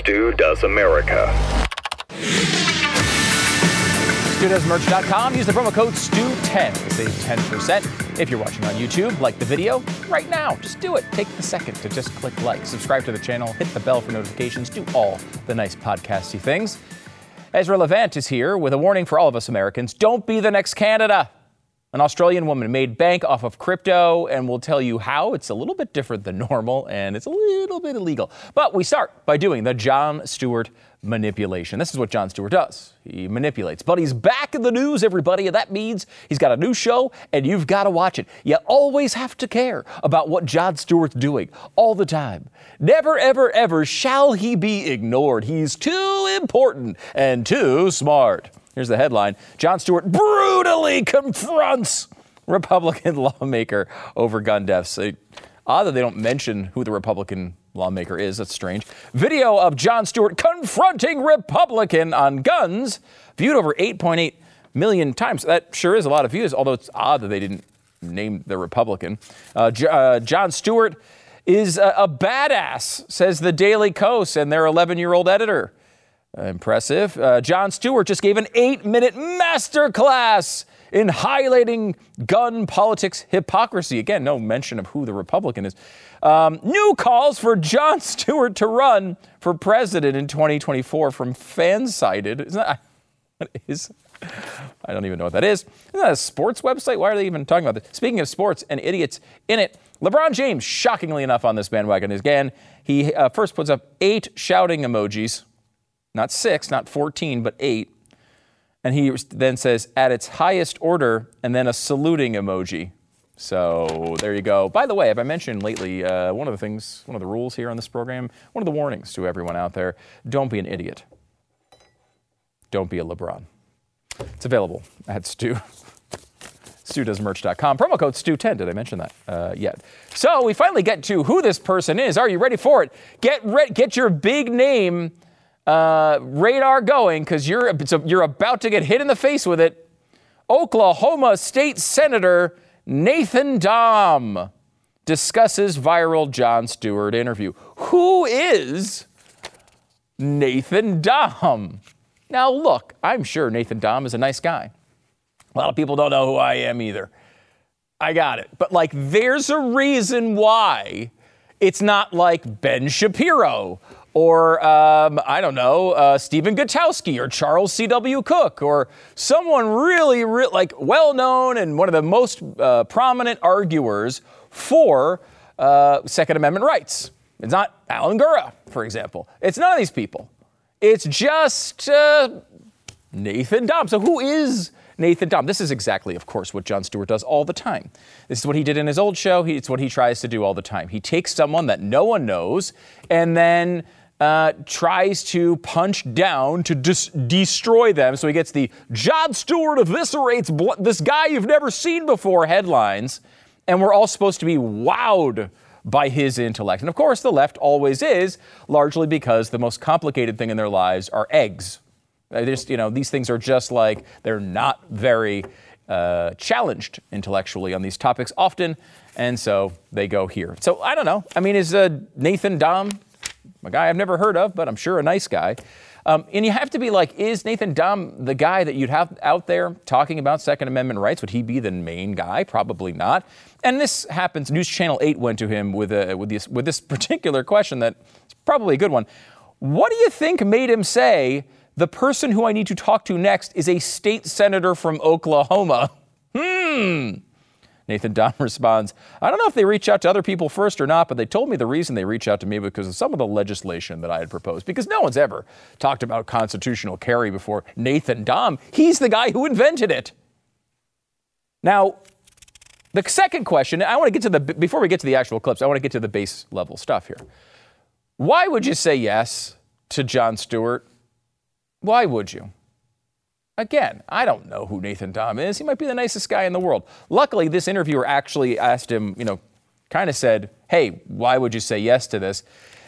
Stu Does America. StuDoesMerch.com. Use the promo code STU10 to save 10%. If you're watching on YouTube, like the video right now. Just do it. Take the second to just click like, subscribe to the channel, hit the bell for notifications, do all the nice podcasty things. Ezra Levant is here with a warning for all of us Americans don't be the next Canada. An Australian woman made bank off of crypto and will tell you how it's a little bit different than normal and it's a little bit illegal. But we start by doing the Jon Stewart manipulation. This is what Jon Stewart does. He manipulates. But he's back in the news, everybody, and that means he's got a new show and you've got to watch it. You always have to care about what Jon Stewart's doing all the time. Never, ever, ever shall he be ignored. He's too important and too smart. Here's the headline Jon Stewart brutally confronts Republican lawmaker over gun deaths. Odd that they don't mention who the Republican lawmaker is. That's strange. Video of Jon Stewart confronting Republican on guns viewed over 8.8 million times. That sure is a lot of views, although it's odd that they didn't name the Republican. Uh, J- uh, Jon Stewart is a, a badass, says the Daily Kos and their 11 year old editor. Impressive. Uh, Jon Stewart just gave an eight minute masterclass in highlighting gun politics hypocrisy. Again, no mention of who the Republican is. Um, new calls for Jon Stewart to run for president in 2024 from Fansided. Isn't that, what is, I don't even know what that is. Isn't that a sports website? Why are they even talking about this? Speaking of sports and idiots in it, LeBron James, shockingly enough, on this bandwagon again. He uh, first puts up eight shouting emojis not six, not 14, but eight. And he then says, at its highest order, and then a saluting emoji. So there you go. By the way, have I mentioned lately, uh, one of the things, one of the rules here on this program, one of the warnings to everyone out there don't be an idiot. Don't be a LeBron. It's available at Stu. StuDoesMerch.com. Promo code STU10. Did I mention that uh, yet? So we finally get to who this person is. Are you ready for it? Get, re- get your big name uh, radar going because you're, you're about to get hit in the face with it. Oklahoma State Senator Nathan Dahm discusses viral Jon Stewart interview. Who is Nathan Dahm? Now, look, I'm sure Nathan Dahm is a nice guy. A lot of people don't know who I am either. I got it. But, like, there's a reason why it's not like Ben Shapiro or um, I don't know, uh, Stephen Gutowski or Charles C.W. Cooke or someone really, really like well known and one of the most uh, prominent arguers for uh, Second Amendment rights. It's not Alan Gura, for example. It's none of these people. It's just uh, Nathan Dahm. So who is Nathan Dahm? This is exactly, of course, what Jon Stewart does all the time. This is what he did in his old show. He, it's what he tries to do all the time. He takes someone that no one knows and then uh, tries to punch down to dis- destroy them. So he gets the Jon Stewart eviscerates bl- this guy you've never seen before headlines. And we're all supposed to be wowed by his intellect. And of course, the left always is, largely because the most complicated thing in their lives are eggs. Just, you know, these things are just like they're not very uh, challenged intellectually on these topics often, and so they go here. So I don't know. I mean, is uh, Nathan Dahm a guy I've never heard of, but I'm sure a nice guy. Um, and you have to be like, is Nathan Dahm the guy that you'd have out there talking about Second Amendment rights? Would he be the main guy? Probably not. And this happens. News Channel 8 went to him with, a, with, this, with this particular question that's probably a good one. What do you think made him say, the person who I need to talk to next is a state senator from Oklahoma? Hmm. Nathan Dahm responds, I don't know if they reach out to other people first or not, but they told me the reason they reached out to me because of some of the legislation that I had proposed. Because no one's ever talked about constitutional carry before Nathan Dahm. He's the guy who invented it. Now, the second question, I want to get to the, before we get to the actual clips, I want to get to the base level stuff here. Why would you say yes to Jon Stewart? Why would you? Again, I don't know who Nathan Dahm is. He might be the nicest guy in the world. Luckily, this interviewer actually asked him, you know, kind of said, hey, why would you say yes to this?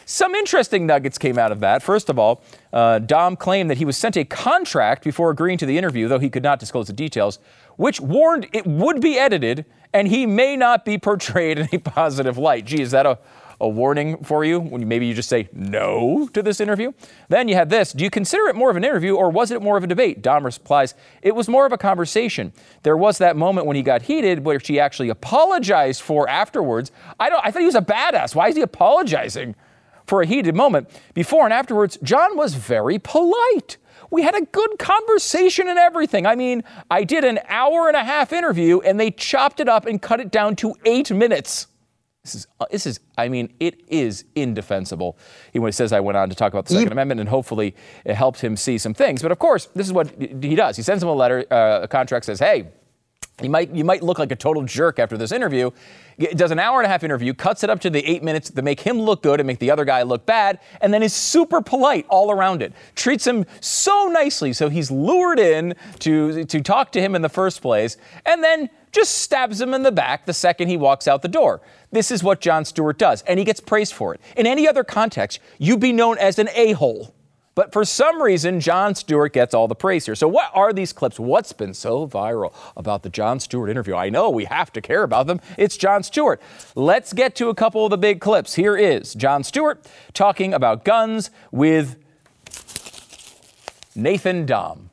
Some interesting nuggets came out of that. First of all, uh, Dahm claimed that he was sent a contract before agreeing to the interview, though he could not disclose the details, which warned it would be edited and he may not be portrayed in a positive light. Gee, is that a, a warning for you when maybe you just say no to this interview. Then you had this Do you consider it more of an interview or was it more of a debate? Dahm replies, It was more of a conversation. There was that moment when he got heated where she actually apologized for afterwards. I, don't, I thought he was a badass. Why is he apologizing for a heated moment? Before and afterwards, Jon was very polite. We had a good conversation and everything. I mean, I did an hour and a half interview and they chopped it up and cut it down to eight minutes. This is, uh, this is, I mean, it is indefensible. He says I went on to talk about the Second Amendment, and hopefully it helped him see some things. But of course, this is what he does. He sends him a letter, uh, a contract says, hey, you might, you might look like a total jerk after this interview. It does an hour and a half interview, cuts it up to the eight minutes to make him look good and make the other guy look bad, and then is super polite all around it. Treats him so nicely, so he's lured in to, to talk to him in the first place, and then just stabs him in the back the second he walks out the door. This is what Jon Stewart does, and he gets praised for it. In any other context, you'd be known as an a hole. But for some reason, Jon Stewart gets all the praise here. So, what are these clips? What's been so viral about the Jon Stewart interview? I know we have to care about them. It's Jon Stewart. Let's get to a couple of the big clips. Here is Jon Stewart talking about guns with Nathan Dahm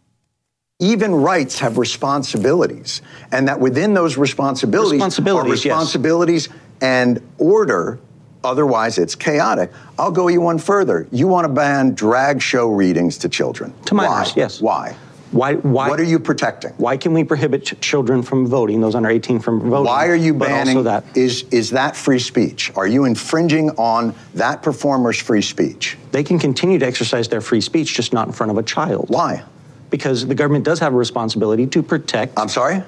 even rights have responsibilities, and that within those responsibilities, responsibilities are responsibilities yes. And order. Otherwise, it's chaotic. I'll go you one further. You want to ban drag show readings to children? To minors, yes. Why? Why, why, what are you protecting? Why can we prohibit ch- children from voting, those under 18 from voting? Why are you banning that? Is, is that free speech? Are you infringing on that performer's free speech? They can continue to exercise their free speech, just not in front of a child. Why? because the government does have a responsibility to protect. I'm sorry?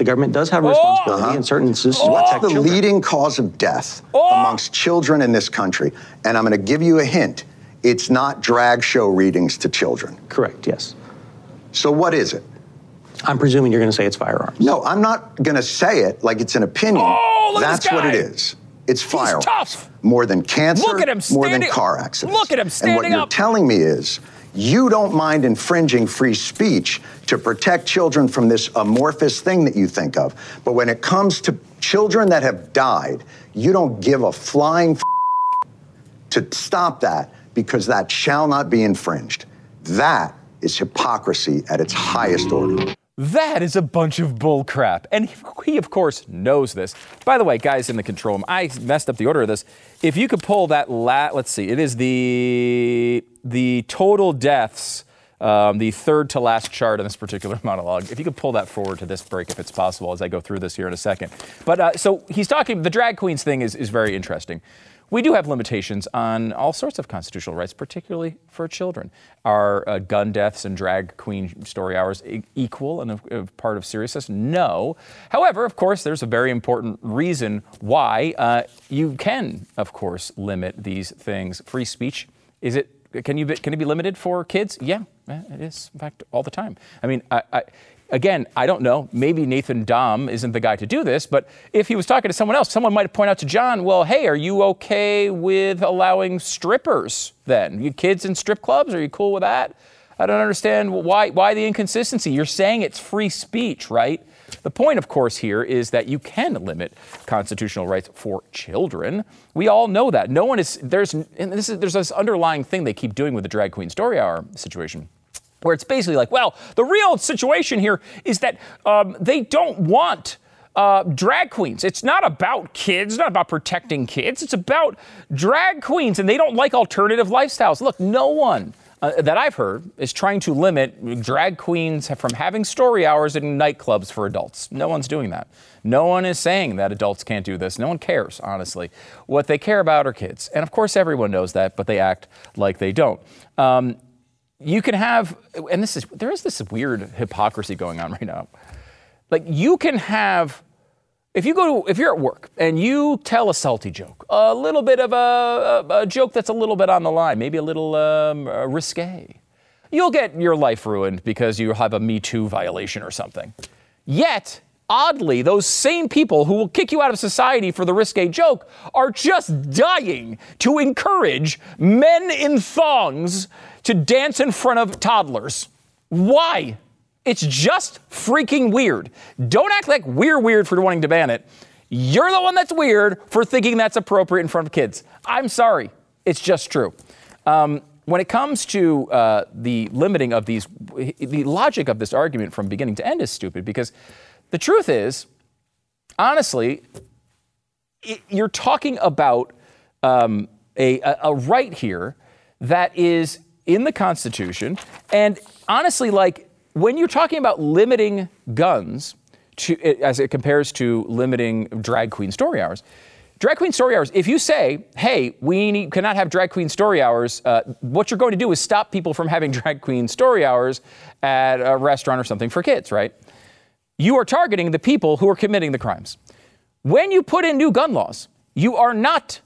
The government does have a responsibility uh-huh. in certain instances oh, What's the children. leading cause of death oh. amongst children in this country? And I'm going to give you a hint. It's not drag show readings to children. Correct, yes. So what is it? I'm presuming you're going to say it's firearms. No, I'm not going to say it like it's an opinion. Oh, look That's what it is. It's firearms. He's tough. More than cancer. Look at him standing, More than car accidents. Look at him standing up. And what you're up. telling me is you don't mind infringing free speech to protect children from this amorphous thing that you think of. But when it comes to children that have died, you don't give a flying f- to stop that because that shall not be infringed. That is hypocrisy at its highest order. That is a bunch of bullcrap. And he, of course, knows this. By the way, guys in the control room, I messed up the order of this. If you could pull that lat, let's see, it is the the total deaths, um, the third to last chart in this particular monologue. If you could pull that forward to this break, if it's possible, as I go through this here in a second. But uh, so he's talking, the drag queens thing is, is very interesting. We do have limitations on all sorts of constitutional rights, particularly for children. Are uh, gun deaths and drag queen story hours e- equal and a, a, part of seriousness? No. However, of course, there's a very important reason why uh, you can, of course, limit these things. Free speech is it? Can you can it be limited for kids? Yeah, it is. In fact, all the time. I mean, I, I again, I don't know. Maybe Nathan Dahm isn't the guy to do this, but if he was talking to someone else, someone might point out to Jon, well, hey, are you okay with allowing strippers then? You kids in strip clubs? Are you cool with that? I don't understand why, why the inconsistency. You're saying it's free speech, right? The point, of course, here is that you can limit constitutional rights for children. We all know that. No one is, there's, and this is, there's this underlying thing they keep doing with the drag queen story hour situation where it's basically like, well, the real situation here is that um, they don't want uh, drag queens. It's not about kids, it's not about protecting kids. It's about drag queens, and they don't like alternative lifestyles. Look, no one uh, that I've heard is trying to limit drag queens from having story hours in nightclubs for adults. No one's doing that. No one is saying that adults can't do this. No one cares, honestly. What they care about are kids. And of course, everyone knows that, but they act like they don't. Um, you can have, and this is, there is this weird hypocrisy going on right now. Like, you can have, if you go to, if you're at work and you tell a salty joke, a little bit of a, a, a joke that's a little bit on the line, maybe a little um, risque, you'll get your life ruined because you have a Me Too violation or something. Yet, oddly, those same people who will kick you out of society for the risque joke are just dying to encourage men in thongs to dance in front of toddlers. Why? It's just freaking weird. Don't act like we're weird for wanting to ban it. You're the one that's weird for thinking that's appropriate in front of kids. I'm sorry. It's just true. Um, when it comes to uh, the limiting of these, the logic of this argument from beginning to end is stupid because the truth is, honestly, it, you're talking about um, a, a right here that is in the Constitution. And honestly, like when you're talking about limiting guns, to, as it compares to limiting drag queen story hours, drag queen story hours, if you say, hey, we need, cannot have drag queen story hours, uh, what you're going to do is stop people from having drag queen story hours at a restaurant or something for kids, right? You are targeting the people who are committing the crimes. When you put in new gun laws, you are not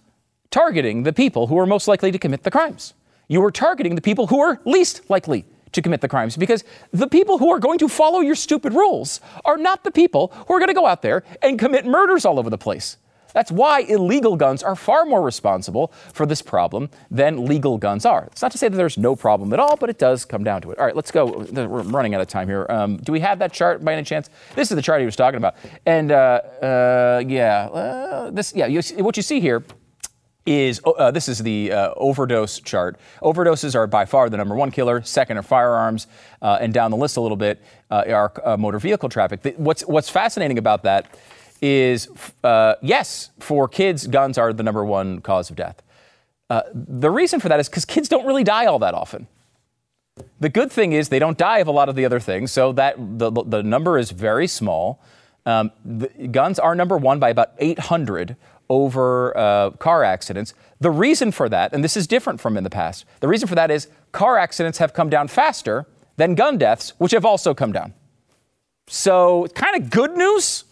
targeting the people who are most likely to commit the crimes. You are targeting the people who are least likely to commit the crimes because the people who are going to follow your stupid rules are not the people who are going to go out there and commit murders all over the place. That's why illegal guns are far more responsible for this problem than legal guns are. It's not to say that there's no problem at all, but it does come down to it. All right, let's go. We're running out of time here. Um, do we have that chart by any chance? This is the chart he was talking about. And uh, uh, yeah, uh, this yeah, you, what you see here is oh, uh, this is the uh, overdose chart. Overdoses are by far the number one killer. Second are firearms, uh, and down the list a little bit uh, are uh, motor vehicle traffic. The, what's what's fascinating about that is uh, yes, for kids, guns are the number one cause of death. the reason for that is because kids don't really die all that often. The good thing is they don't die of a lot of the other things, so that the the number is very small. Um, guns are number one by about 800 over uh, car accidents. The reason for that, and this is different from in the past, the reason for that is car accidents have come down faster than gun deaths, which have also come down. So, kind of good news,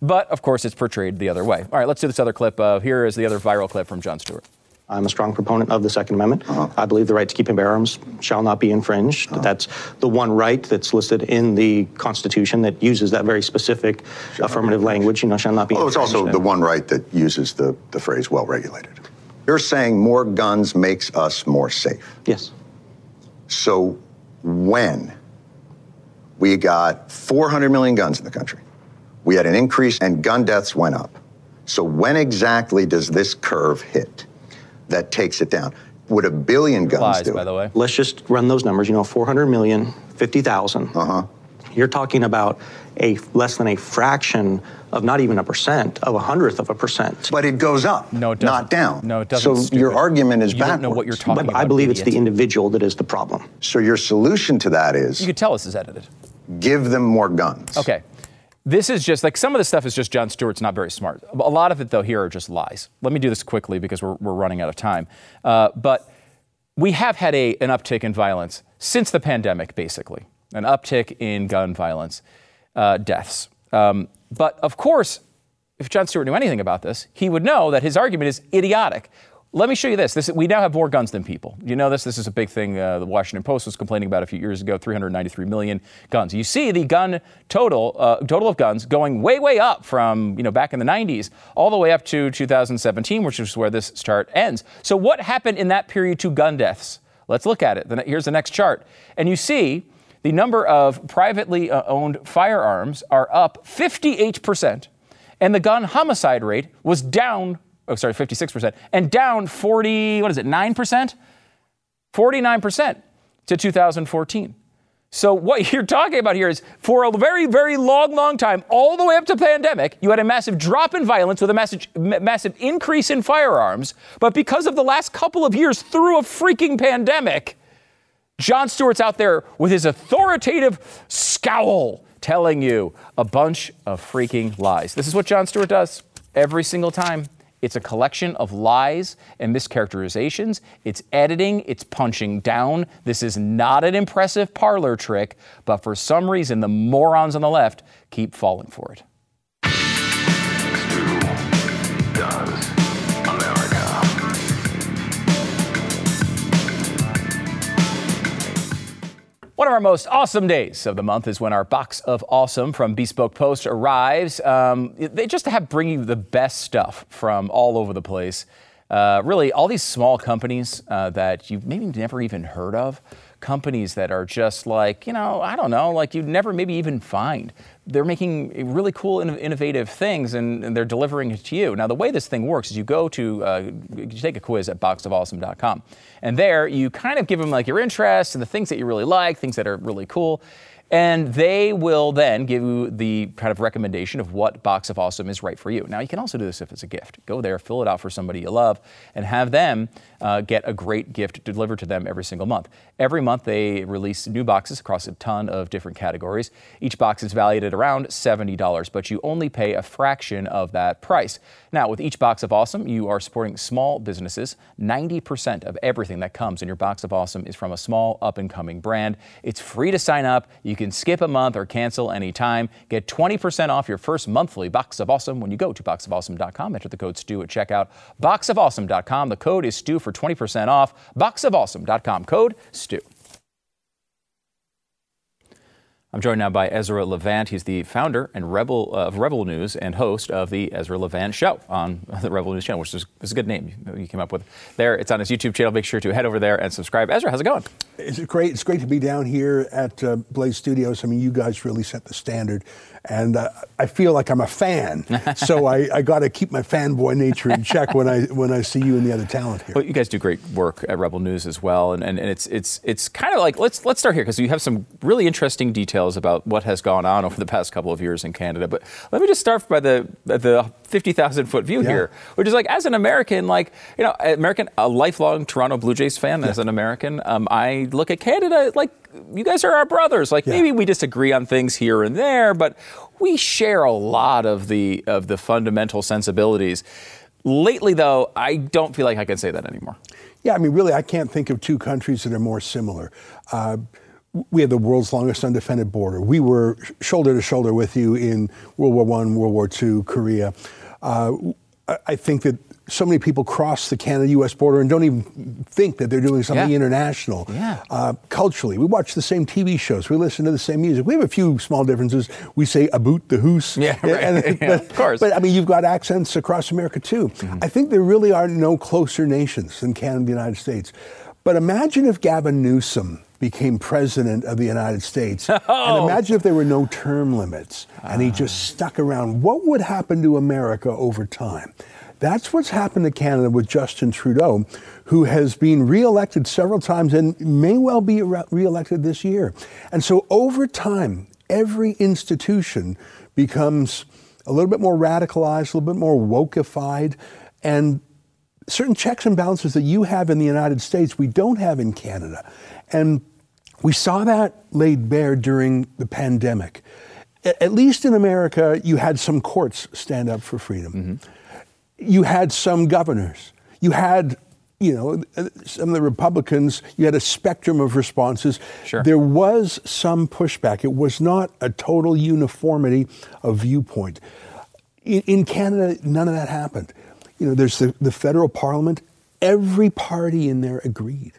but of course, it's portrayed the other way. All right, let's do this other clip. Uh, here is the other viral clip from Jon Stewart. I'm a strong proponent of the Second Amendment. Uh-huh. I believe the right to keep and bear arms shall not be infringed. Uh-huh. That's the one right that's listed in the Constitution that uses that very specific shall affirmative language, you know, shall not be well, it's also the one right that uses the, the phrase well regulated. You're saying more guns makes us more safe. Yes. So when we got 400 million guns in the country, we had an increase and gun deaths went up. So when exactly does this curve hit? That takes it down. Would a billion guns Lies, do by it? the way. Let's just run those numbers. You know, 400 million, 50,000. Uh-huh. You're talking about a less than a fraction of not even a percent of a hundredth of a percent. But it goes up, No, it doesn't. down. No, it doesn't, So stupid. your argument is You don't know what you're talking But about. I believe it's the individual that is the problem. So your solution to that is You could tell us is edited. give them more guns. Okay. This is just like some of the stuff is just Jon Stewart's not very smart. A lot of it, though, here are just lies. Let me do this quickly because we're, we're running out of time. Uh, but we have had a, an uptick in violence since the pandemic, basically, an uptick in gun violence uh, deaths. Um, but of course, if Jon Stewart knew anything about this, he would know that his argument is idiotic. Let me show you this. this. We now have more guns than people. You know this? This is a big thing uh, the Washington Post was complaining about a few years ago 393 million guns. You see the gun total, uh, total of guns going way, way up from you know, back in the 90s all the way up to 2017, which is where this chart ends. So, what happened in that period to gun deaths? Let's look at it. Here's the next chart. And you see the number of privately uh, owned firearms are up 58%, and the gun homicide rate was down oh, sorry, 56%, and down 40, what is it, 9%? 49% to 2014. So what you're talking about here is for a very, very long, long time, all the way up to pandemic, you had a massive drop in violence with a massive, massive increase in firearms. But because of the last couple of years through a freaking pandemic, Jon Stewart's out there with his authoritative scowl telling you a bunch of freaking lies. This is what Jon Stewart does every single time. It's a collection of lies and mischaracterizations. It's editing, it's punching down. This is not an impressive parlor trick, but for some reason, the morons on the left keep falling for it. One of our most awesome days of the month is when our box of awesome from Bespoke Post arrives. Um, they just have bring you the best stuff from all over the place. Uh, really, all these small companies uh, that you've maybe never even heard of, companies that are just like, you know, I don't know, like you'd never maybe even find. They're making really cool, innovative things and, they're delivering it to you. Now, the way this thing works is you go to, uh, you take a quiz at boxofawesome.com. And there you kind of give them like your interests and the things that you really like, things that are really cool. And they will then give you the kind of recommendation of what Box of Awesome is right for you. Now, you can also do this if it's a gift. Go there, fill it out for somebody you love, and have them uh, get a great gift delivered to them every single month. Every month, they release new boxes across a ton of different categories. Each box is valued at around $70, but you only pay a fraction of that price. Now, with each Box of Awesome, you are supporting small businesses. 90% of everything that comes in your Box of Awesome is from a small, up and coming brand. It's free to sign up. You can skip a month or cancel anytime. Get 20% off your first monthly Box of Awesome when you go to boxofawesome.com. Enter the code STU at checkout. Boxofawesome.com. The code is STU for 20% off. Boxofawesome.com. Code STU. I'm joined now by Ezra Levant. He's the founder and Rebel of Rebel News and host of the Ezra Levant Show on the Rebel News channel, which is, is a good name you came up with. There, it's on his YouTube channel. Make sure to head over there and subscribe. Ezra, how's it going? It's great. It's great to be down here at uh, Blaze Studios. I mean, you guys really set the standard, and uh, I feel like I'm a fan. so I, I got to keep my fanboy nature in check when I when I see you and the other talent here. Well, you guys do great work at Rebel News as well, and, and, and it's it's it's kind of like let's let's start here because you have some really interesting details about what has gone on over the past couple of years in Canada. But let me just start by the the fifty thousand foot view Yeah. here, which is like as an American, like you know, American, a lifelong Toronto Blue Jays fan as an American, um, I look at Canada like you guys are our brothers. Like Yeah. maybe we disagree on things here and there, but we share a lot of the of the fundamental sensibilities. Lately, though, I don't feel like I can say that anymore. Yeah, I mean, really, I can't think of two countries that are more similar. Uh, we have the world's longest undefended border. We were shoulder to shoulder with you in World War One, World War Two, Korea. Uh, I think that so many people cross the Canada-U.S. border and don't even think that they're doing something Yeah. international. Yeah. Uh, culturally, we watch the same TV shows. We listen to the same music. We have a few small differences. We say "about the hoose." Yeah, right. And- Yeah, but, of course. But I mean, you've got accents across America too. I think there really are no closer nations than Canada and the United States. But imagine if Gavin Newsom became president of the United States, and imagine if there were no term limits and he just stuck around. What would happen to America over time? That's what's happened to Canada with Justin Trudeau, who has been reelected several times and may well be re- reelected this year. And so over time, every institution becomes a little bit more radicalized, a little bit more wokeified, and certain checks and balances that you have in the United States, we don't have in Canada. And we saw that laid bare during the pandemic. At least in America, you had some courts stand up for freedom. Mm-hmm. You had some governors. You had, you know, some of the Republicans, you had a spectrum of responses. Sure. There was some pushback. It was not a total uniformity of viewpoint. In, in Canada, none of that happened. You know, there's the, the federal parliament. Every party in there agreed.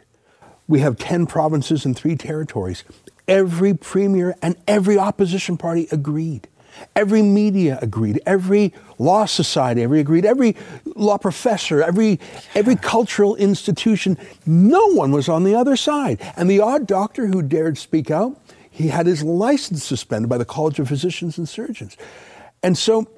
We have 10 provinces and three territories. Every premier and every opposition party agreed. Every media agreed. Every law society every agreed. Every law professor, every, every cultural institution, no one was on the other side. And the odd doctor who dared speak out, he had his license suspended by the College of Physicians and Surgeons. And so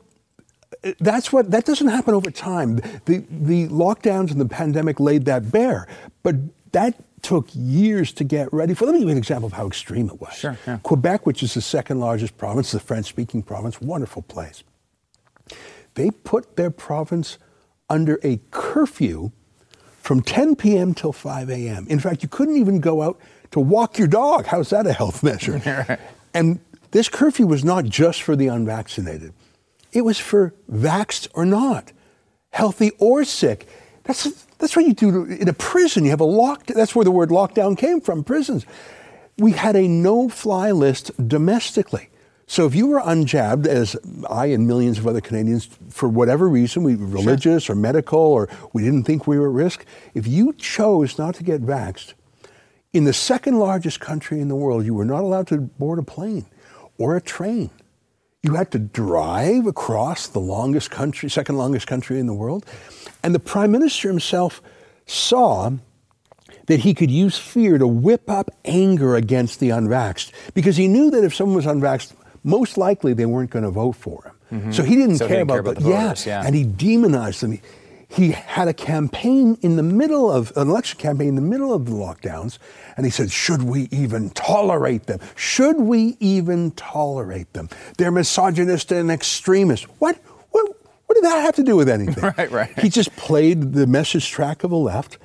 uh, that's what that doesn't happen over time. The the lockdowns and the pandemic laid that bare, but that took years to get ready for. Let me give you an example of how extreme it was. Sure, yeah. Quebec, which is the second largest province, the French-speaking province, wonderful place. They put their province under a curfew from 10 p.m. till 5 a.m. In fact, you couldn't even go out to walk your dog. How's that a health measure? And this curfew was not just for the unvaccinated. It was for vaxxed or not, healthy or sick. That's, that's what you do in a prison. You have a lock. That's where the word lockdown came from, prisons. We had a no-fly list domestically. So if you were unjabbed, as I and millions of other Canadians, for whatever reason, we were religious or medical, or we didn't think we were at risk, if you chose not to get vaxxed, in the second largest country in the world, you were not allowed to board a plane or a train. You had to drive across the longest country, second longest country in the world. And the prime minister himself saw that he could use fear to whip up anger against the unvaxxed because he knew that if someone was unvaxxed, most likely they weren't going to vote for him. So he didn't Mm-hmm. So he care didn't care about, about the, the yeah, yeah. and he demonized them. He, he had a campaign in the middle of an election campaign in the middle of the lockdowns, and he said, "Should we even tolerate them? Should we even tolerate them? They're misogynist and extremist. What? What? What did that have to do with anything? Right, right. He just played the message track of the left,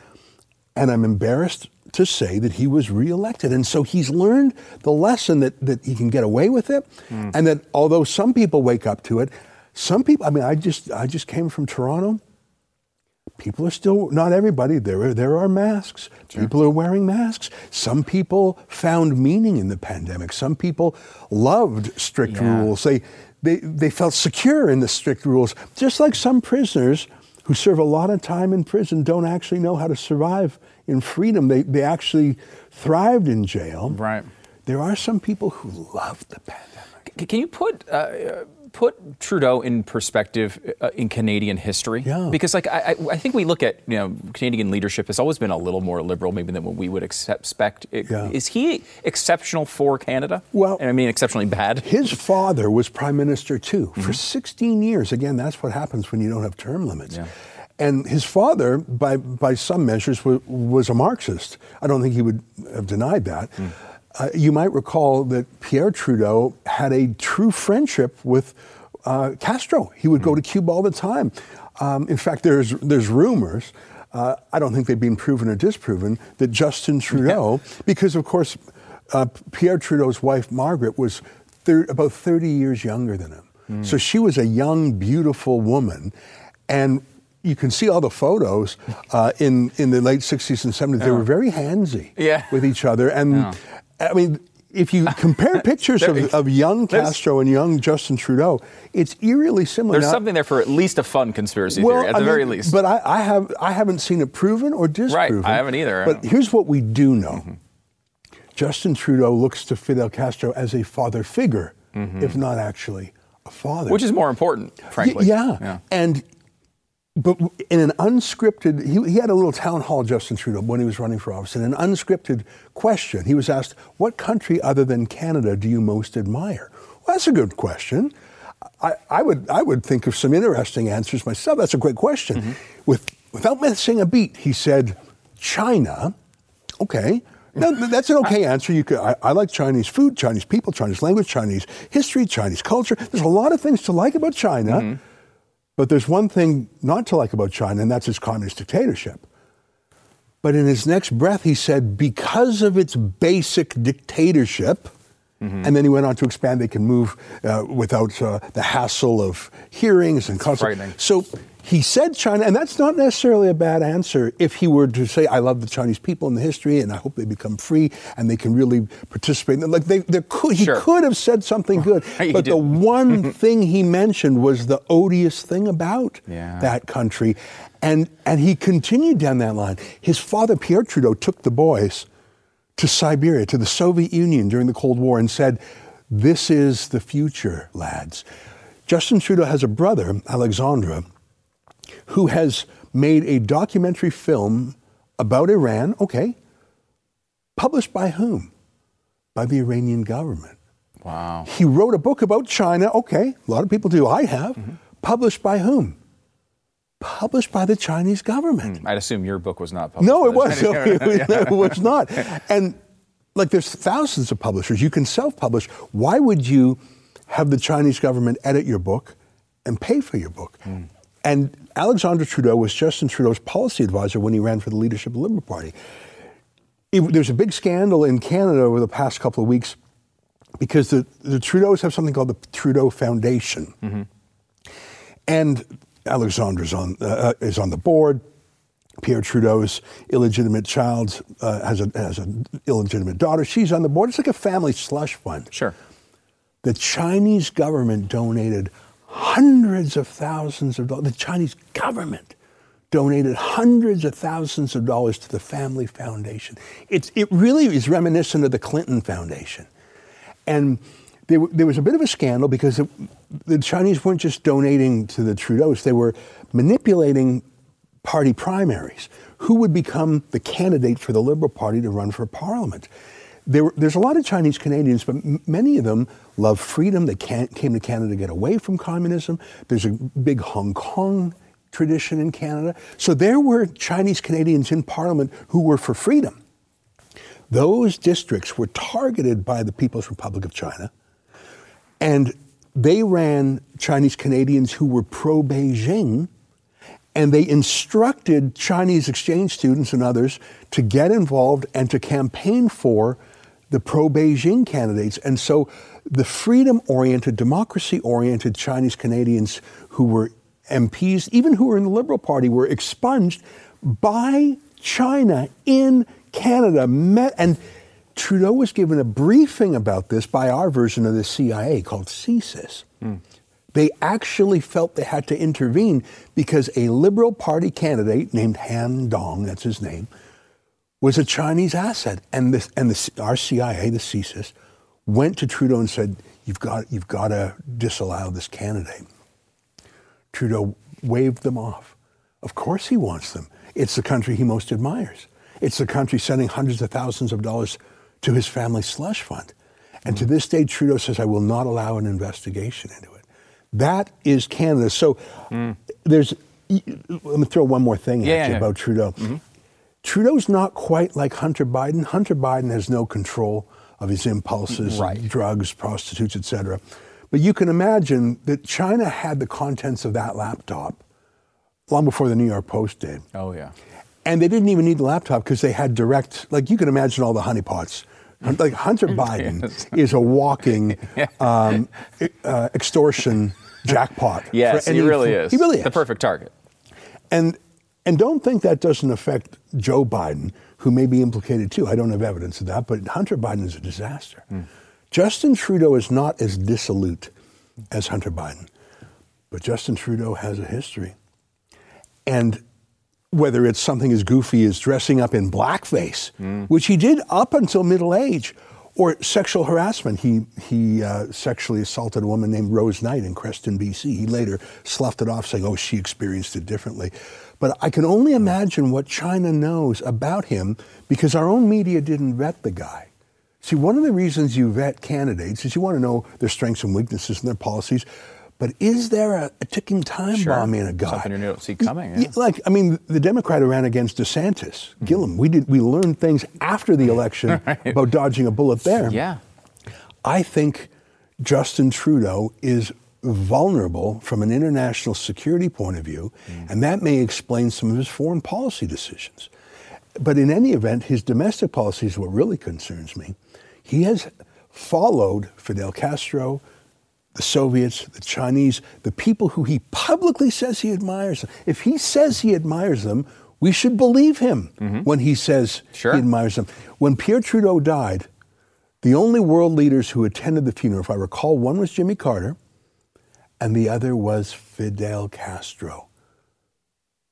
and I'm embarrassed to say that he was reelected. And so he's learned the lesson that, that he can get away with it, Hmm. and that although some people wake up to it, some people. I mean, I just I just came from Toronto people are still not everybody there are, there are masks. People are wearing masks. Some people found meaning in the pandemic. Some people loved strict Yeah. rules. They, they they felt secure in the strict rules. Just like some prisoners who serve a lot of time in prison don't actually know how to survive in freedom. They they actually thrived in jail. Right. there are some people who loved the pandemic. C- Can you put uh, put Trudeau in perspective uh, in Canadian history? Yeah. Because like I, I I think we look at you know Canadian leadership has always been a little more liberal maybe than what we would expect. Yeah. Is he exceptional for Canada? Well- And I mean exceptionally bad. His father was prime minister too Mm-hmm. for 16 years. Again, that's what happens when you don't have term limits. Yeah. And his father, by, by some measures, was, was a Marxist. I don't think he would have denied that. Hmm. Uh, you might recall that Pierre Trudeau had a true friendship with uh, Castro. He would go Hmm. to Cuba all the time. Um, in fact, there's, there's rumors, uh, I don't think they've been proven or disproven, that Justin Trudeau, because of course, uh, Pierre Trudeau's wife, Margaret, was thir- about 30 years younger than him. Hmm. So she was a young, beautiful woman. And you can see all the photos uh, in, in the late 60s and 70s. They were very handsy Yeah. with each other. And Yeah. I mean, if you compare pictures of, of young Castro and young Justin Trudeau, it's eerily similar. There's Now- something there for at least a fun conspiracy theory, at I the mean, very least. But I, I have I haven't seen it proven or disproven. Right, I haven't either. But here's what we do know: Mm-hmm. Justin Trudeau looks to Fidel Castro as a father figure, Mm-hmm. if not actually a father. Which is more important, Y- frankly. yeah. And but in an unscripted, he, he had a little town hall, Justin Trudeau, when he was running for office. In an unscripted question, he was asked, "What country other than Canada do you most admire?" Well, that's a good question. I, I would I would think of some interesting answers myself. That's a great question. Mm-hmm. With without missing a beat, he said, "China." Okay. No, that's an okay answer. You could, I, I like Chinese food, Chinese people, Chinese language, Chinese history, Chinese culture. There's a lot of things to like about China. Mm-hmm. But there's one thing not to like about China, and that's its communist dictatorship. But in his next breath, he said, because of its basic dictatorship, Mm-hmm. and then he went on to expand, they can move uh, without uh, the hassle of hearings and consult- So he said China, and that's not necessarily a bad answer if he were to say, I love the Chinese people and the history, and I hope they become free and they can really participate. Like they, there could, he Sure. could have said something good, but the one thing he mentioned was the odious thing about Yeah. that country. And, and he continued down that line. His father, Pierre Trudeau, took the boys to Siberia, to the Soviet Union during the Cold War, and said, This is the future, lads. Justin Trudeau has a brother, Alexandre, who has made a documentary film about Iran, okay, published by whom? By the Iranian government. Wow. He wrote a book about China. Okay, a lot of people do. I have. Mm-hmm. Published by whom? Published by the Chinese government. Hmm, I'd assume your book was not published. No, by it was. Chinese No, it, was- no, it was not. And like, there's thousands of publishers. You can self-publish. Why would you have the Chinese government edit your book and pay for your book? Hmm. And Alexandre Trudeau was Justin Trudeau's policy advisor when he ran for the leadership of the Liberal Party. There's a big scandal in Canada over the past couple of weeks because the, the Trudeaus have something called the Trudeau Foundation. Mm-hmm. And Alexandre's on, uh, is on the board. Pierre Trudeau's illegitimate child uh, has, a, has an illegitimate daughter. She's on the board. It's like a family slush fund. Sure. The Chinese government donated hundreds of thousands of dollars. The Chinese government donated hundreds of thousands of dollars to the Family Foundation. It's, it really is reminiscent of the Clinton Foundation. And there, there was a bit of a scandal because it, the Chinese weren't just donating to the Trudeaus, they were manipulating party primaries. Who would become the candidate for the Liberal Party to run for Parliament? There, there's a lot of Chinese Canadians, but m- many of them love freedom. They came to Canada to get away from communism. There's a big Hong Kong tradition in Canada. So there were Chinese Canadians in Parliament who were for freedom. Those districts were targeted by the People's Republic of China, and they ran Chinese Canadians who were pro Beijing, and they instructed Chinese exchange students and others to get involved and to campaign for the pro Beijing candidates. And so the freedom oriented, democracy oriented Chinese Canadians who were MPs, even who were in the Liberal Party, were expunged by China in Canada. And Trudeau was given a briefing about this by our version of the CIA called CSIS. Hmm. They actually felt they had to intervene because a Liberal Party candidate named Han Dong, that's his name, was a Chinese asset. And, this, and the, our CIA, the CSIS, went to Trudeau and said, you've got, you've got to disallow this candidate. Trudeau waved them off. Of course he wants them. It's the country he most admires. It's the country sending hundreds of thousands of dollars to his family slush fund. And to mm-hmm. this day, Trudeau says, I will not allow an investigation into it. That is Canada. So mm. there's, let me throw one more thing Yeah, at you yeah. about Trudeau. Mm-hmm. Trudeau's not quite like Hunter Biden. Hunter Biden has no control of his impulses, mm, Right. drugs, prostitutes, etc. But you can imagine that China had the contents of that laptop long before the New York Post did. Oh yeah. And they didn't even need the laptop because they had direct, like you can imagine all the honeypots. Like Hunter Biden is a walking um, uh, extortion jackpot. for Yes, he any- really is. He really is. the perfect target. And and don't think that doesn't affect Joe Biden, who may be implicated too. I don't have evidence of that, but Hunter Biden is a disaster. Justin Trudeau is not as dissolute as Hunter Biden, but Justin Trudeau has a history. And whether it's something as goofy as dressing up in blackface, which he did up until middle age, or sexual harassment. He, he uh, sexually assaulted a woman named Rose Knight in Creston, BC. He later sloughed it off, saying, oh, she experienced it differently. But I can only imagine what China knows about him because our own media didn't vet the guy. See, one of the reasons you vet candidates is you want to know their strengths and weaknesses and their policies. But is there a, a ticking time Sure. bomb in a guy? Something you don't see coming, yeah. Like, I mean, the Democrat who ran against DeSantis, hmm. Gillum, we did we learned things after the election about dodging a bullet there. Yeah. I think Justin Trudeau is vulnerable from an international security point of view, hmm. and that may explain some of his foreign policy decisions. But in any event, his domestic policy is what really concerns me. He has followed Fidel Castro, the Soviets, the Chinese, the people who he publicly says he admires. If he says he admires them, we should believe him mm-hmm. when he says Sure. he admires them. When Pierre Trudeau died, the only world leaders who attended the funeral, if I recall, one was Jimmy Carter and the other was Fidel Castro.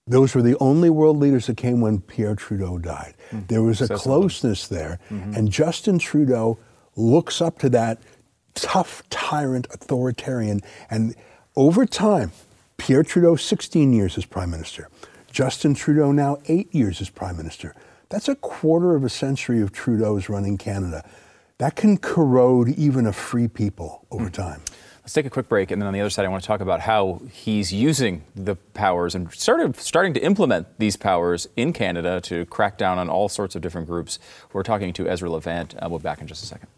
Those were the only world leaders that came when Pierre Trudeau died. Mm. There was a something. closeness there. Mm-hmm. And Justin Trudeau looks up to that tough tyrant authoritarian. And over time, Pierre Trudeau, 16 years as prime minister. Justin Trudeau, now eight years as prime minister. That's a quarter of a century of Trudeau's running Canada. That can corrode even a free people over time. Let's take a quick break, and then on the other side, I want to talk about how he's using the powers and sort of starting to implement these powers in Canada to crack down on all sorts of different groups. We're talking to Ezra Levant. Uh, we'll be back in just a second.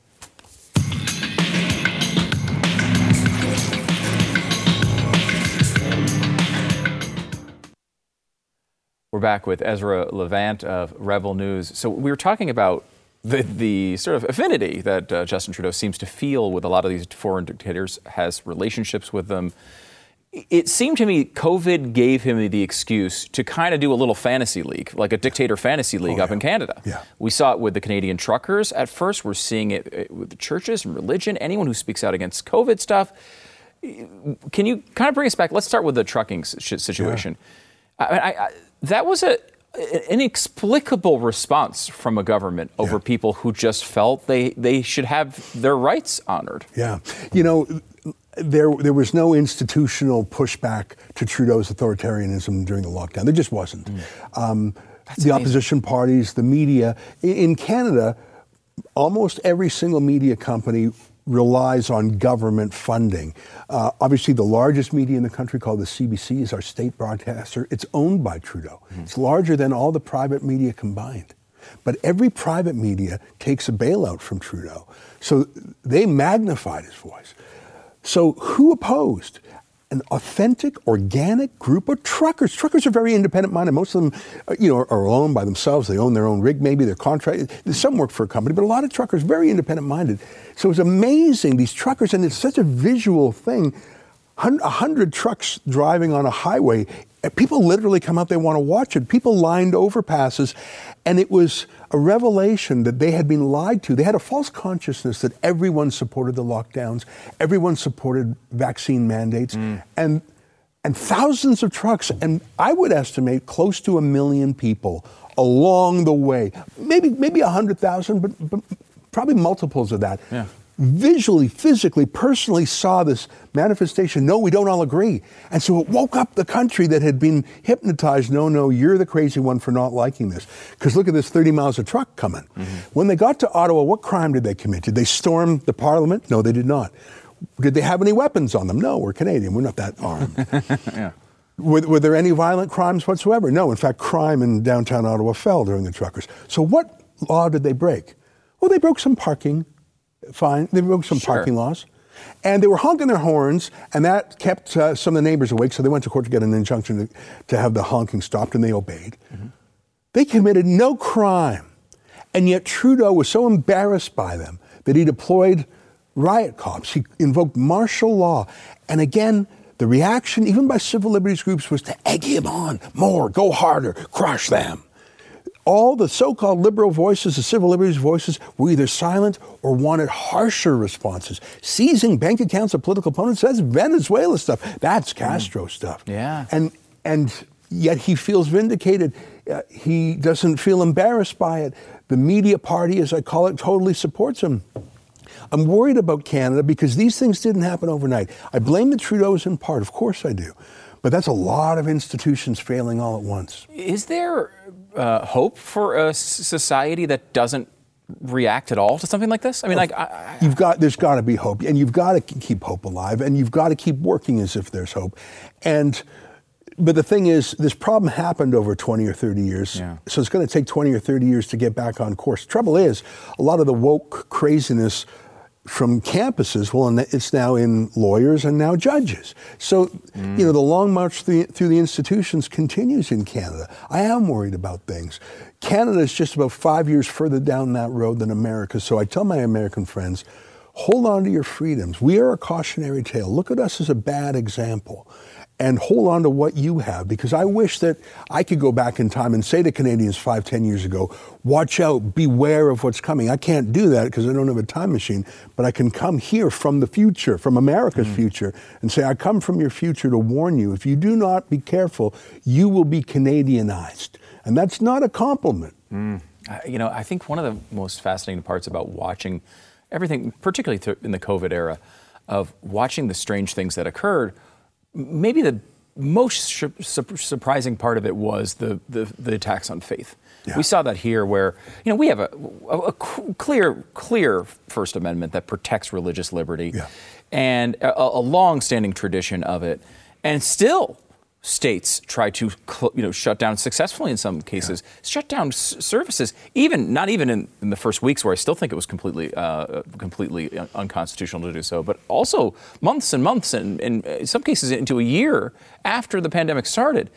We're back with Ezra Levant of Rebel News. So we were talking about the, the sort of affinity that uh, Justin Trudeau seems to feel with a lot of these foreign dictators, has relationships with them. It seemed to me COVID gave him the excuse to kind of do a little fantasy league, like a dictator fantasy league up in Canada. Yeah. We saw it with the Canadian truckers at first. We're seeing it with the churches and religion, anyone who speaks out against COVID stuff. Can you kind of bring us back? Let's start with the trucking si- situation. I, I, I, that was a inexplicable response from a government over Yeah. people who just felt they, they should have their rights honored. Yeah. You know, there, there was no institutional pushback to Trudeau's authoritarianism during the lockdown. There just wasn't. Um, the amazing. opposition parties, the media. In Canada, almost every single media company relies on government funding. Uh, obviously, the largest media in the country, called the CBC, is our state broadcaster. It's owned by Trudeau. It's larger than all the private media combined. But every private media takes a bailout from Trudeau. So they magnified his voice. So who opposed? An authentic, organic group of truckers. Truckers are very independent minded. Most of them, uh, you know, are owned by themselves. They own their own rig, maybe they're contract. Some work for a company, but a lot of truckers very independent minded. So it's amazing these truckers, and it's such a visual thing. Hun- A hundred trucks driving on a highway. Eh, people literally come out. They want to watch it. People lined overpasses, and it was a revelation that they had been lied to. They had a false consciousness that everyone supported the lockdowns, everyone supported vaccine mandates, mm. and and thousands of trucks, and I would estimate close to a million people along the way. Maybe maybe a hundred thousand, but, but probably multiples of that. Yeah. Visually, physically, personally saw this manifestation. No, we don't all agree. And so it woke up the country that had been hypnotized. No, no, you're the crazy one for not liking this. Because look at this 30 miles of truck coming. Mm-hmm. When they got to Ottawa, what crime did they commit? Did they storm the parliament? No, they did not. Did they have any weapons on them? No, we're Canadian. We're not that armed. Were, were there any violent crimes whatsoever? No. In fact, crime in downtown Ottawa fell during the truckers. So what law did they break? Well, they broke some parking. Fine. They broke some Sure. parking laws. And they were honking their horns, and that kept uh, some of the neighbors awake. So they went to court to get an injunction to, to have the honking stopped, and they obeyed. They committed no crime. And yet Trudeau was so embarrassed by them that he deployed riot cops. He invoked martial law. And again, the reaction, even by civil liberties groups, was to egg him on more, go harder, crush them. All the so called liberal voices, the civil liberties voices, were either silent or wanted harsher responses. Seizing bank accounts of political opponents, that's Venezuela stuff. That's Castro stuff. Yeah. And, and yet he feels vindicated. Uh, he doesn't feel embarrassed by it. The media party, as I call it, totally supports him. I'm worried about Canada because these things didn't happen overnight. I blame the Trudeaus in part, of course I do. But that's a lot of institutions failing all at once. Is there uh, hope for a society that doesn't react at all to something like this? I mean, like, I, I, You've got there's got to be hope, and you've got to keep hope alive, and you've got to keep working as if there's hope. And but the thing is, this problem happened over 20 or 30 years, Yeah. so it's going to take 20 or 30 years to get back on course. Trouble is, a lot of the woke craziness from campuses, well, it's now in lawyers and now judges. So, you know, the long march through the, through the institutions continues in Canada. I am worried about things. Canada is just about five years further down that road than America. So I tell my American friends, hold on to your freedoms. We are a cautionary tale. Look at us as a bad example. And hold on to what you have because I wish that I could go back in time and say to Canadians five, ten years ago, watch out, beware of what's coming. I can't do that because I don't have a time machine, but I can come here from the future, from America's mm. future, and say, I come from your future to warn you. If you do not be careful, you will be Canadianized. And that's not a compliment. Mm. I- you know, I think one of the most fascinating parts about watching everything, particularly in the COVID era, of watching the strange things that occurred, maybe the most su- su- surprising part of it was the, the, the attacks on faith. Yeah. We saw that here where, you know, we have a clear, clear First Amendment that protects religious liberty Yeah. and a, a long-standing tradition of it. And still, states try to cl- you know shut down successfully in some cases. Shut down s- services even not even in, in the first weeks where I still think it was completely uh, completely un- unconstitutional to do so but also months and months and, and in some cases into a year after the pandemic started.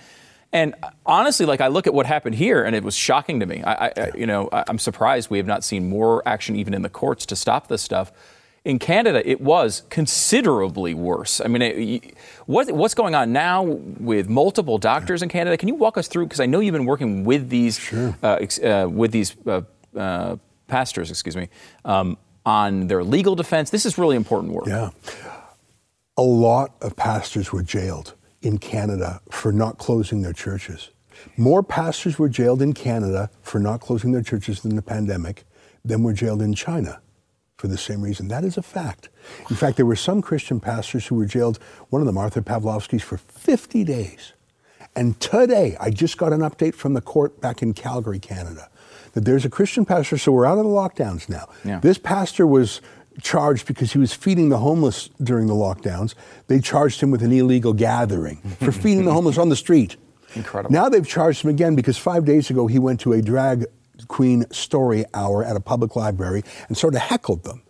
And honestly like I look at what happened here and it was shocking to me. I, I, you know I, I'm surprised we have not seen more action even in the courts to stop this stuff in Canada, it was considerably worse. I mean, it, what, what's going on now with multiple doctors in Canada? Can you walk us through? Because I know you've been working with these uh, uh, with these uh, uh, pastors, excuse me, um, on their legal defense. This is really important work. Yeah. A lot of pastors were jailed in Canada for not closing their churches. More pastors were jailed in Canada for not closing their churches in the pandemic than were jailed in China for the same reason. That is a fact. In fact, there were some Christian pastors who were jailed, one of them, Arthur Pawlowski's, for 50 days. And today, I just got an update from the court back in Calgary, Canada, that there's a Christian pastor, so we're out of the lockdowns now. Yeah. This pastor was charged because he was feeding the homeless during the lockdowns. They charged him with an illegal gathering for feeding the homeless on the street. Incredible. Now they've charged him again because five days ago he went to a drag queen story hour at a public library and sort of heckled them.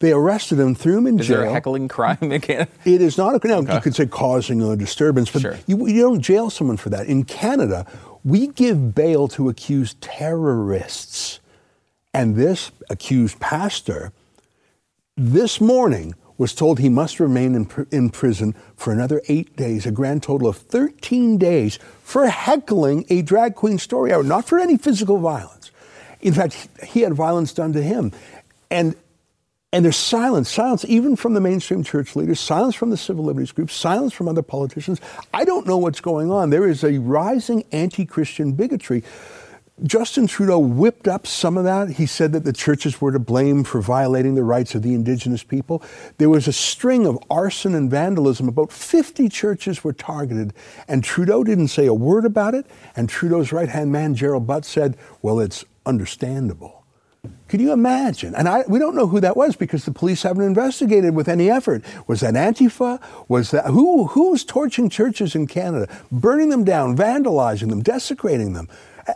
They arrested him, threw him in Is jail. there a heckling crime in Canada? It is not a now you could say causing a disturbance, but Sure. you, you don't jail someone for that. In Canada, we give bail to accused terrorists, and this accused pastor this morning was told he must remain in, pr- in prison for another eight days, a grand total of 13 days for heckling a drag queen story hour, not for any physical violence. In fact, he- had violence done to him. And and there's silence, silence even from the mainstream church leaders, silence from the civil liberties groups, silence from other politicians. I don't know what's going on. There is a rising anti Christian bigotry. Justin Trudeau whipped up some of that. He said that the churches were to blame for violating the rights of the indigenous people. There was a string of arson and vandalism. About 50 churches were targeted, and Trudeau didn't say a word about it. And Trudeau's right hand man, Gerald Butts, said, Well, it's understandable. Could you imagine? And I, we don't know who that was because the police haven't investigated with any effort. Was that Antifa? Was that who? Who's torching churches in Canada, burning them down, vandalizing them, desecrating them?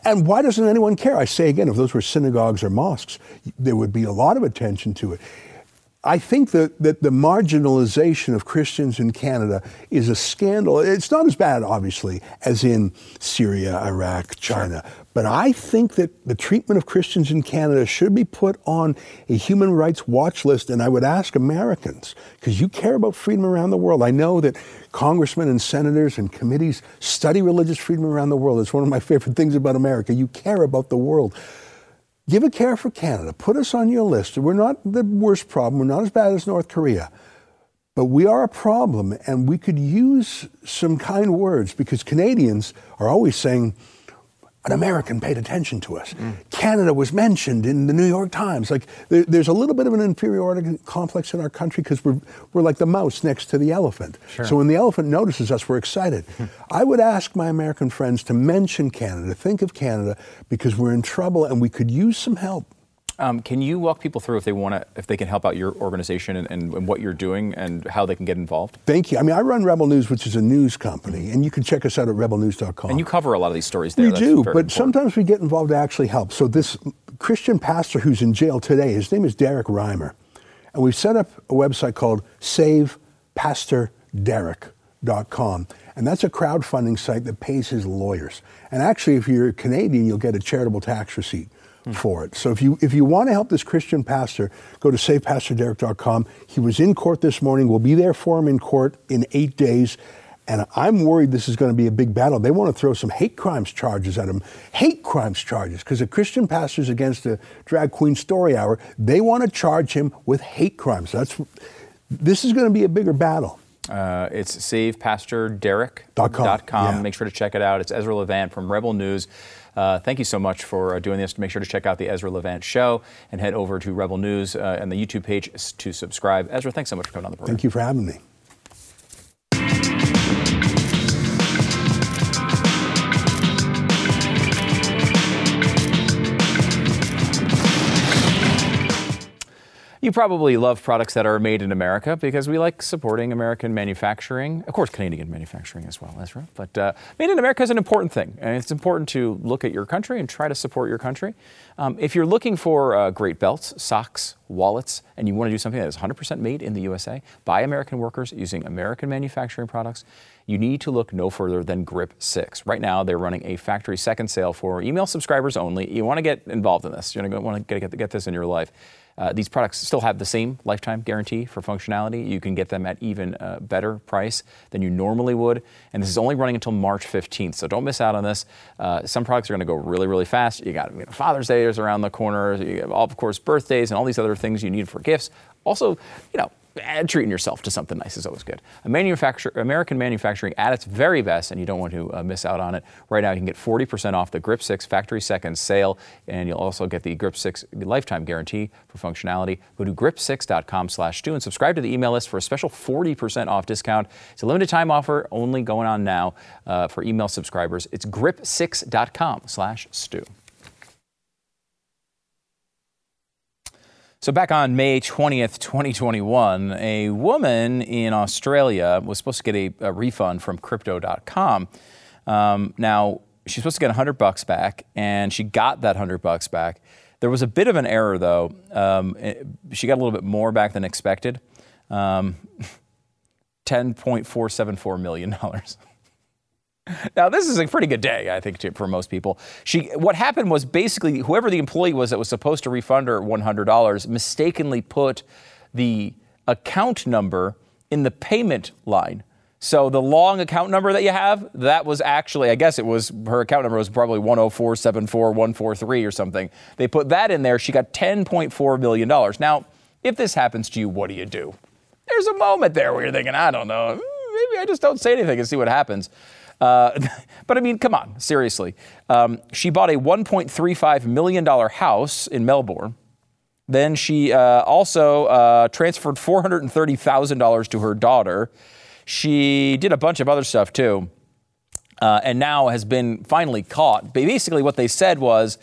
And why doesn't anyone care? I say again, if those were synagogues or mosques, there would be a lot of attention to it. I think that, that the marginalization of Christians in Canada is a scandal. It's not as bad, obviously, as in Syria, Iraq, China. But I think that the treatment of Christians in Canada should be put on a human rights watch list. And I would ask Americans, because you care about freedom around the world. I know that congressmen and senators and committees study religious freedom around the world. It's one of my favorite things about America. You care about the world. Give a care for Canada. Put us on your list. We're not the worst problem. We're not as bad as North Korea. But we are a problem, and we could use some kind words because Canadians are always saying, an American paid attention to us. Canada was mentioned in the New York Times. Like there, there's a little bit of an inferiority complex in our country because we're, we're like the mouse next to the elephant. So when the elephant notices us, we're excited. I would ask my American friends to mention Canada, think of Canada, because we're in trouble and we could use some help. Um, can you walk people through if they want to, if they can help out your organization and, and, and what you're doing and how they can get involved? Thank you. I mean, I run Rebel News, which is a news company, and you can check us out at rebelnews.com. And you cover a lot of these stories there. We That's do, but important. sometimes we get involved to actually help. So this Christian pastor who's in jail today, his name is Derek Reimer, and we've set up a website called save pastor SavePastorDerek.com, and that's a crowdfunding site that pays his lawyers. And actually, if you're Canadian, you'll get a charitable tax receipt. For it. So if you if you want to help this Christian pastor, go to savepastorderek.com. He was in court this morning. We'll be there for him in court in eight days. And I'm worried this is going to be a big battle. They want to throw some hate crimes charges at him. Hate crimes charges, because a Christian pastor's against a drag queen story hour. They want to charge him with hate crimes. That's this is going to be a bigger battle. Uh, it's savepastorderek.com. Com, yeah. Make sure to check it out. It's Ezra Levant from Rebel News. Uh, thank you so much for uh, doing this. Make sure to check out the Ezra Levant Show and head over to Rebel News uh, and the YouTube page to subscribe. Ezra, thanks so much for coming on the program. Thank you for having me. You probably love products that are made in America because we like supporting American manufacturing. Of course, Canadian manufacturing as well, Ezra. But uh, made in America is an important thing. And it's important to look at your country and try to support your country. Um, if you're looking for uh, great belts, socks, wallets, and you want to do something that is 100% made in the USA by American workers using American manufacturing products, you need to look no further than Grip 6. Right now, they're running a factory second sale for email subscribers only. You want to get involved in this. You want to get, get this in your life. Uh, these products still have the same lifetime guarantee for functionality. You can get them at even uh, better price than you normally would. And this is only running until March 15th, so don't miss out on this. Uh, some products are going to go really, really fast. You got you know, Father's Day is around the corner. You have, of course, birthdays and all these other things you need for gifts. Also, you know, treating yourself to something nice is always good. American manufacturing at its very best, and you don't want to uh, miss out on it. Right now, you can get 40% off the Grip 6 Factory Seconds sale, and you'll also get the Grip 6 lifetime guarantee for functionality. Go to grip6.com slash Stu and subscribe to the email list for a special 40% off discount. It's a limited time offer only going on now uh, for email subscribers. It's grip6.com slash Stu. So, back on May 20th, 2021, a woman in Australia was supposed to get a, a refund from crypto.com. Um, now, she's supposed to get 100 bucks back, and she got that 100 bucks back. There was a bit of an error, though. Um, it- she got a little bit more back than expected um, $10.474 million. Now, this is a pretty good day, I think, for most people. She, what happened was basically whoever the employee was that was supposed to refund her $100 mistakenly put the account number in the payment line. So the long account number that you have, that was actually, I guess it was her account number was probably 104744143 or something. They put that in there. She got $10.4 million. Now, if this happens to you, what do you do? There's a moment there where you're thinking, I don't know, maybe I just don't say anything and see what happens. Uh, but I mean, come on, seriously. Um, she bought a $1.35 million house in Melbourne. Then she uh, also uh, transferred $430,000 to her daughter. She did a bunch of other stuff too, uh, and now has been finally caught. Basically, what they said was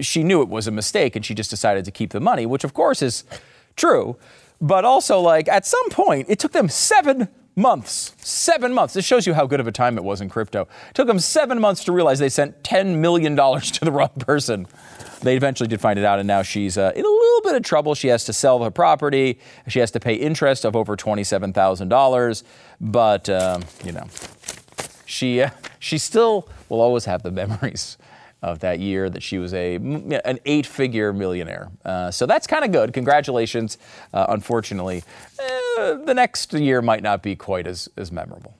she knew it was a mistake and she just decided to keep the money, which of course is true. But also, like, at some point, it took them seven months. Seven months. This shows you how good of a time it was in crypto. It took them seven months to realize they sent $10 million to the wrong person. They eventually did find it out, and now she's uh, in a little bit of trouble. She has to sell her property. She has to pay interest of over $27,000. But, um, you know, she, uh, she still will always have the memories of that year that she was a an eight-figure millionaire. Uh, so that's kind of good. Congratulations. Uh, unfortunately, uh, the next year might not be quite as, as memorable.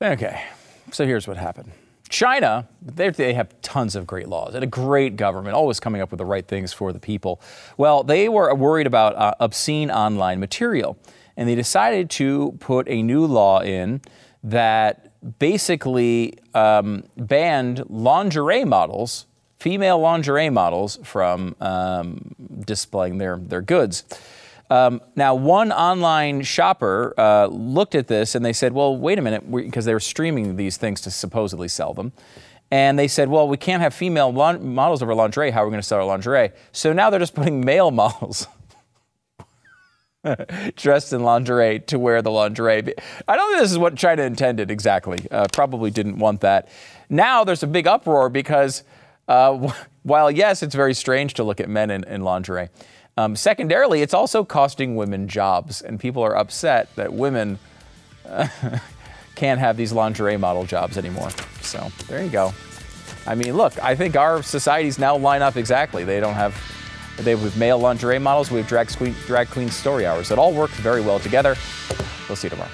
Okay, so here's what happened. China, they, have tons of great laws and a great government, always coming up with the right things for the people. Well, they were worried about uh, obscene online material, and they decided to put a new law in that basically um, banned lingerie models, female lingerie models, from um, displaying their, their goods. Um, now, one online shopper uh, looked at this and they said, well, wait a minute, because they were streaming these things to supposedly sell them. And they said, well, we can't have female models of our lingerie. How are we going to sell our lingerie? So now they're just putting male models dressed in lingerie to wear the lingerie. I don't think this is what China intended exactly. Uh, probably didn't want that. Now there's a big uproar because uh, while, yes, it's very strange to look at men in, in lingerie, um, secondarily, it's also costing women jobs, and people are upset that women uh, can't have these lingerie model jobs anymore. So there you go. I mean, look, I think our societies now line up exactly. They don't have, they have male lingerie models, we have drag queen, drag queen story hours. It all works very well together. We'll see you tomorrow.